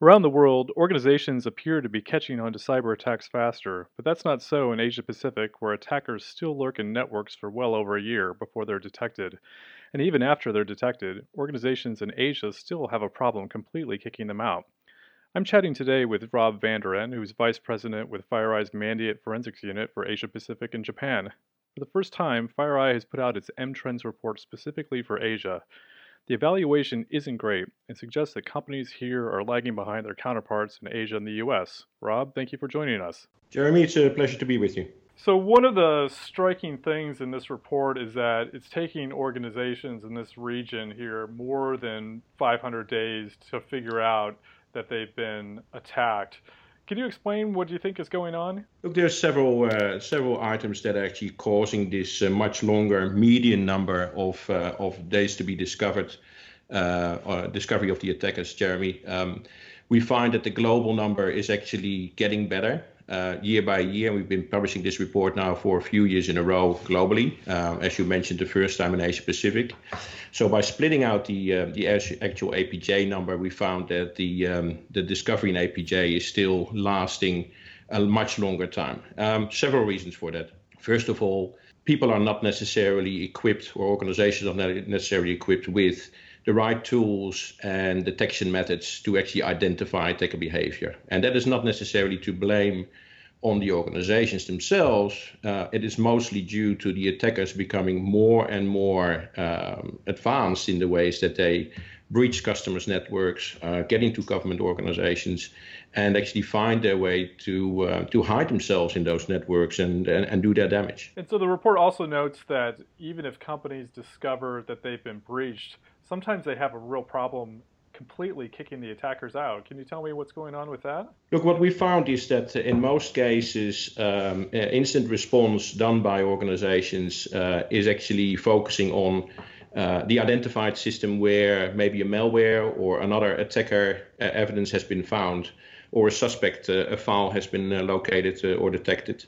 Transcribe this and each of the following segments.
Around the world, organizations appear to be catching on to cyber attacks faster, but that's not so in Asia Pacific, where attackers still lurk in networks for well over a year before they're detected. And even after they're detected, organizations in Asia still have a problem completely kicking them out. I'm chatting today with Rob van der Ven, who's Vice President with FireEye's Mandiant Forensics Unit for Asia Pacific and Japan. For the first time, FireEye has put out its M-Trends report specifically for Asia. The evaluation isn't great and suggests that companies here are lagging behind their counterparts in Asia and the US. Rob, thank you for joining us. Jeremy, it's a pleasure to be with you. So, one of the striking things in this report is that it's taking organizations in this region here more than 500 days to figure out that they've been attacked. Can you explain what you think is going on? Look, there are several uh, several items that are actually causing this uh, much longer median number of uh, of days to be discovered, uh, discovery of the attackers. Jeremy, um, we find that the global number is actually getting better uh, year by year. We've been publishing this report now for a few years in a row globally, uh, as you mentioned, the first time in Asia Pacific. So by splitting out the uh, the actual APJ number, we found that the um, the discovery in APJ is still lasting a much longer time. Um, several reasons for that. First of all, people are not necessarily equipped, or organizations are not necessarily equipped with the right tools and detection methods to actually identify attacker behavior. And that is not necessarily to blame on the organizations themselves. Uh, it is mostly due to the attackers becoming more and more um, advanced in the ways that they breach customers' networks, uh, get into government organizations, and actually find their way to uh, to hide themselves in those networks and, and, and do their damage. And so the report also notes that even if companies discover that they've been breached, sometimes they have a real problem completely kicking the attackers out. Can you tell me what's going on with that? Look, what we found is that in most cases, um, uh, incident response done by organizations uh, is actually focusing on uh, the identified system where maybe a malware or another attacker uh, evidence has been found or a suspect uh, a file has been uh, located or detected.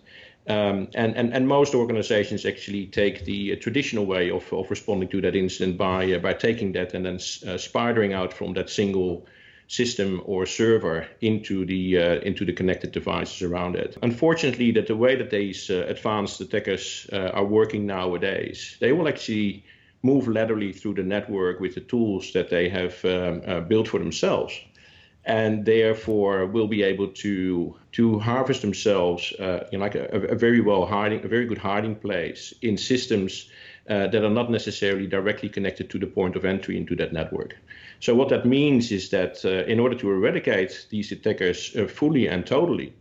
Um, and, and, and most organizations actually take the uh, traditional way of, of responding to that incident by, uh, by taking that and then uh, spidering out from that single system or server into the uh, into the connected devices around it. Unfortunately, that the way that these uh, advanced attackers uh, are working nowadays, they will actually move laterally through the network with the tools that they have um, built for themselves and therefore will be able to to harvest themselves uh, in like a, a, very well hiding, a very good hiding place in systems uh, that are not necessarily directly connected to the point of entry into that network. So what that means is that uh, in order to eradicate these attackers uh, fully and totally,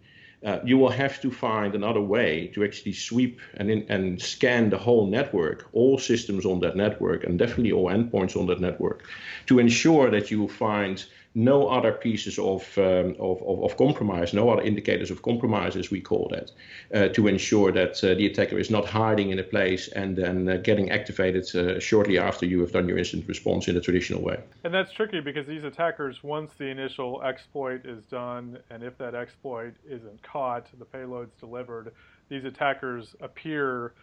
uh, you will have to find another way to actually sweep and, in, and scan the whole network, all systems on that network, and definitely all endpoints on that network, to ensure that you find no other pieces of, um, of, of, of, compromise, no other indicators of compromise, as we call that, uh, to ensure that uh, the attacker is not hiding in a place and then uh, getting activated uh, shortly after you have done your incident response in a traditional way. And that's tricky because these attackers, once the initial exploit is done, and if that exploit isn't caught, the payload's delivered, these attackers appear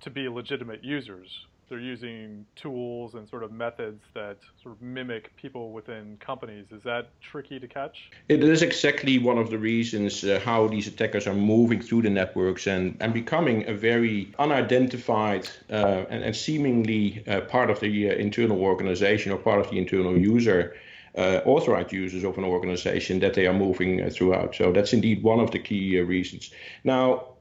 to be legitimate users they're using tools and sort of methods that sort of mimic people within companies. Is that tricky to catch? It is exactly one of the reasons uh, how these attackers are moving through the networks and, and becoming a very unidentified uh, and, and, seemingly uh, part of the uh, internal organization or part of the internal user. Uh, authorized users of an organization that they are moving uh, throughout. So that's indeed one of the key reasons. Now,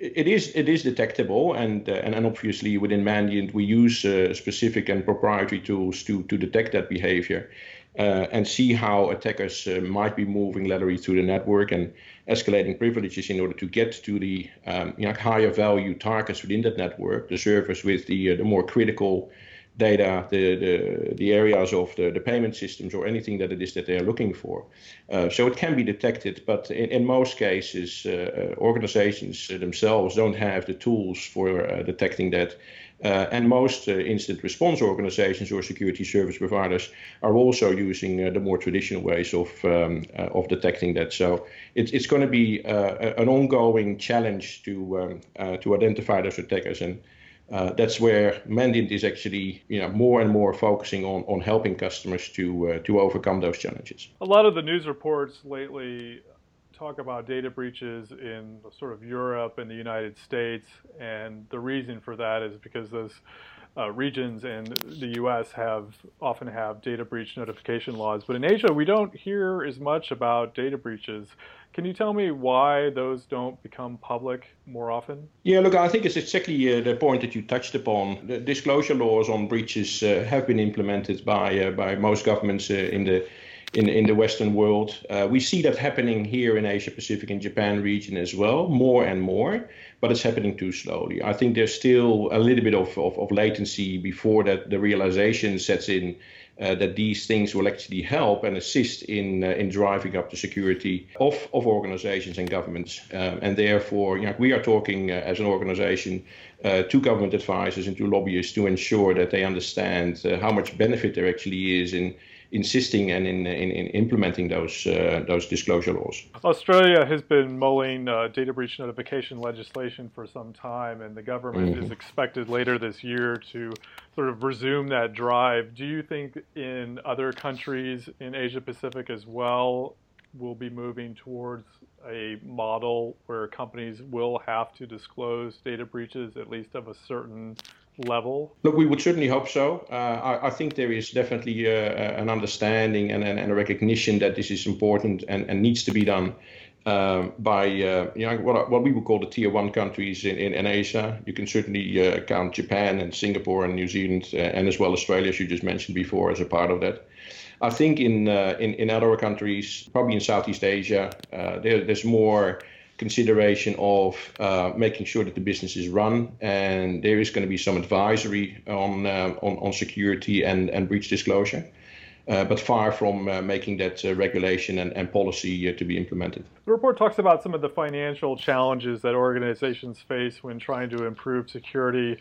it is it is detectable, and uh, and, and obviously within Mandiant we use uh, specific and proprietary tools to to detect that behavior. Uh, and see how attackers uh, might be moving laterally through the network and escalating privileges in order to get to the um, you know, higher value targets within that network, the servers with the, uh, the more critical data, the, the, the areas of the, the payment systems or anything that it is that they are looking for. Uh, so it can be detected, but in, in most cases, uh, uh organizations themselves don't have the tools for uh, detecting that. Uh, and most uh, incident response organizations or security service providers are also using the more traditional ways of um, of detecting that. So it's it's going to be an ongoing challenge to um, to identify those attackers and uh, that's where Mandiant is actually, you know, more and more focusing on, on helping customers to uh, to overcome those challenges. A lot of the news reports lately talk about data breaches in sort of Europe and the United States, and the reason for that is because those uh, regions in the U.S. have often have data breach notification laws, but in Asia we don't hear as much about data breaches. Can you tell me why those don't become public more often? Yeah, look, I think it's exactly uh, the point that you touched upon. The disclosure laws on breaches uh, have been implemented by uh, by most governments uh, in the in, in the Western world. Uh, we see that happening here in Asia Pacific and Japan region as well, more and more, but it's happening too slowly. I think there's still a little bit of, of, of latency before that the realization sets in uh, that these things will actually help and assist in uh, in driving up the security of, of organizations and governments. Um, and therefore, you know, we are talking uh, as an organization uh, to government advisors and to lobbyists to ensure that they understand uh, how much benefit there actually is in insisting and in, in, in implementing those uh, those disclosure laws. Australia has been mulling uh, data breach notification legislation for some time, and the government mm-hmm. is expected later this year to sort of resume that drive. Do you think in other countries in Asia Pacific as well? Will be moving towards a model where companies will have to disclose data breaches, at least of a certain level? Look, we would certainly hope so. Uh, I, I, think there is definitely uh, uh, an understanding and, and, and, a recognition that this is important and, and needs to be done um, by uh, you know, what, what we would call the tier one countries in, in, in Asia. You can certainly uh, count Japan and Singapore and New Zealand and as well Australia, as you just mentioned before, as a part of that. I think in in, in other countries, probably in Southeast Asia, there, there's more consideration of uh, making sure that the business is run, and there is going to be some advisory on uh, on, on security and, and breach disclosure. Uh, but far from uh, making that uh, regulation and, and policy uh, to be implemented. The report talks about some of the financial challenges that organizations face when trying to improve security.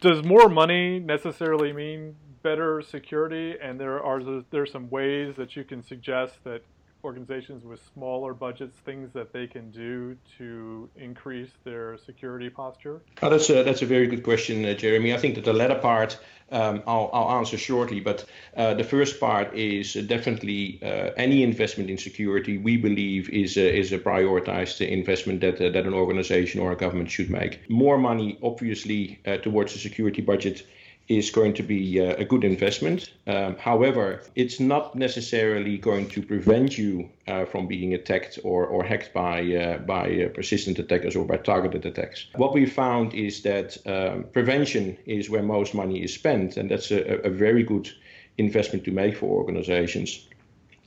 Does more money necessarily mean better security? And there are there are some ways that you can suggest that organizations with smaller budgets things that they can do to increase their security posture? Oh, that's a that's a very good question, uh, Jeremy. I think that the latter part um, I'll, I'll answer shortly, but uh, the first part is definitely uh, any investment in security we believe is a, is a prioritized investment that uh, that an organization or a government should make. More money, obviously, uh, towards the security budget is going to be uh, a good investment. Um, however, it's not necessarily going to prevent you uh, from being attacked or, or hacked by uh, by uh, persistent attackers or by targeted attacks. What we found is that um, prevention is where most money is spent, and that's a, a very good investment to make for organizations.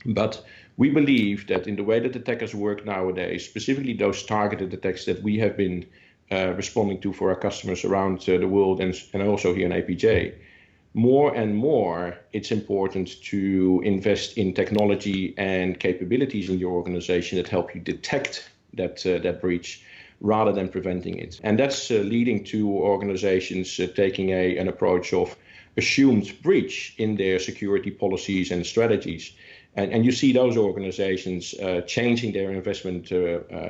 But we believe that in the way that attackers work nowadays, specifically those targeted attacks that we have been responding to for our customers around uh, the world and, and also here in APJ. More and more, it's important to invest in technology and capabilities in your organization that help you detect that uh, that breach rather than preventing it. And that's uh, leading to organizations uh, taking a, an approach of assumed breach in their security policies and strategies. And, and you see those organizations uh, changing their investment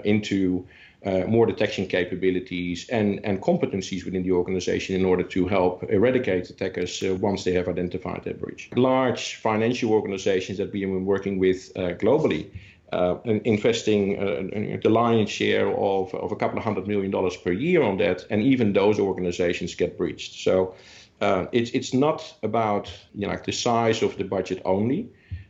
into uh, more detection capabilities and, and competencies within the organization in order to help eradicate attackers uh, once they have identified their breach. Large financial organizations that we have been working with uh, globally uh, investing uh, the lion's share of, of a couple of hundred million dollars per year on that, and even those organizations get breached. So uh, it's it's not about you know the size of the budget only.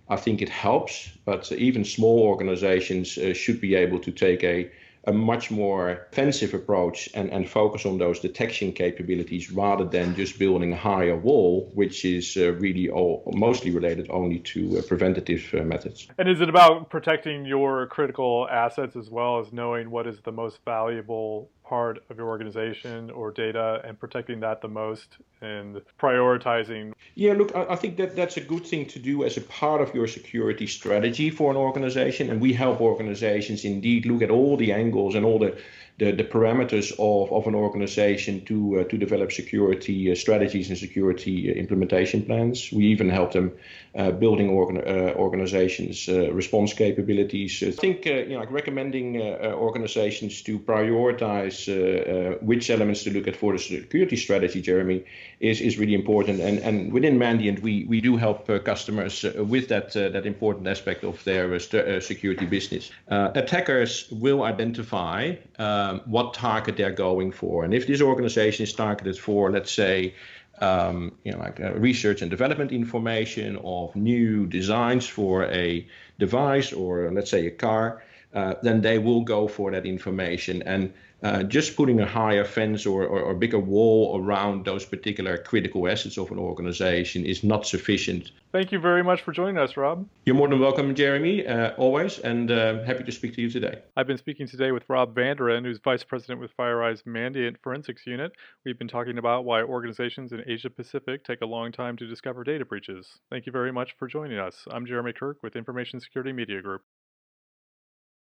I think it helps, but even small organizations should be able to take a a much more offensive approach and, and focus on those detection capabilities rather than just building a higher wall, which is uh, really all, mostly related only to uh, preventative uh, methods. And is it about protecting your critical assets as well as knowing what is the most valuable part of your organization or data and protecting that the most and prioritizing? Yeah, look, I, think that that's a good thing to do as a part of your security strategy for an organization. And we help organizations indeed look at all the angles and all the the, the parameters of, of an organization to uh, to develop security uh, strategies and security uh, implementation plans. We even help them uh, building organ, uh, organizations response capabilities. I think you know, like recommending organizations to prioritize which elements to look at for the security strategy, Jeremy, is, is really important. And and within Mandiant, we we do help customers with that that important aspect of their security business. attackers will identify. Uh, um, what target they're going for. And if this organization is targeted for, let's say, um, you know, like uh, research and development information of new designs for a device or let's say a car, uh, then they will go for that information. And uh, just putting a higher fence or, or, or, bigger wall around those particular critical assets of an organization is not sufficient. Thank you very much for joining us, Rob. You're more than welcome, Jeremy, uh, always, and uh, happy to speak to you today. I've been speaking today with Rob van der Ven, who's Vice President with FireEye's Mandiant Forensics Unit. We've been talking about why organizations in Asia Pacific take a long time to discover data breaches. Thank you very much for joining us. I'm Jeremy Kirk with Information Security Media Group.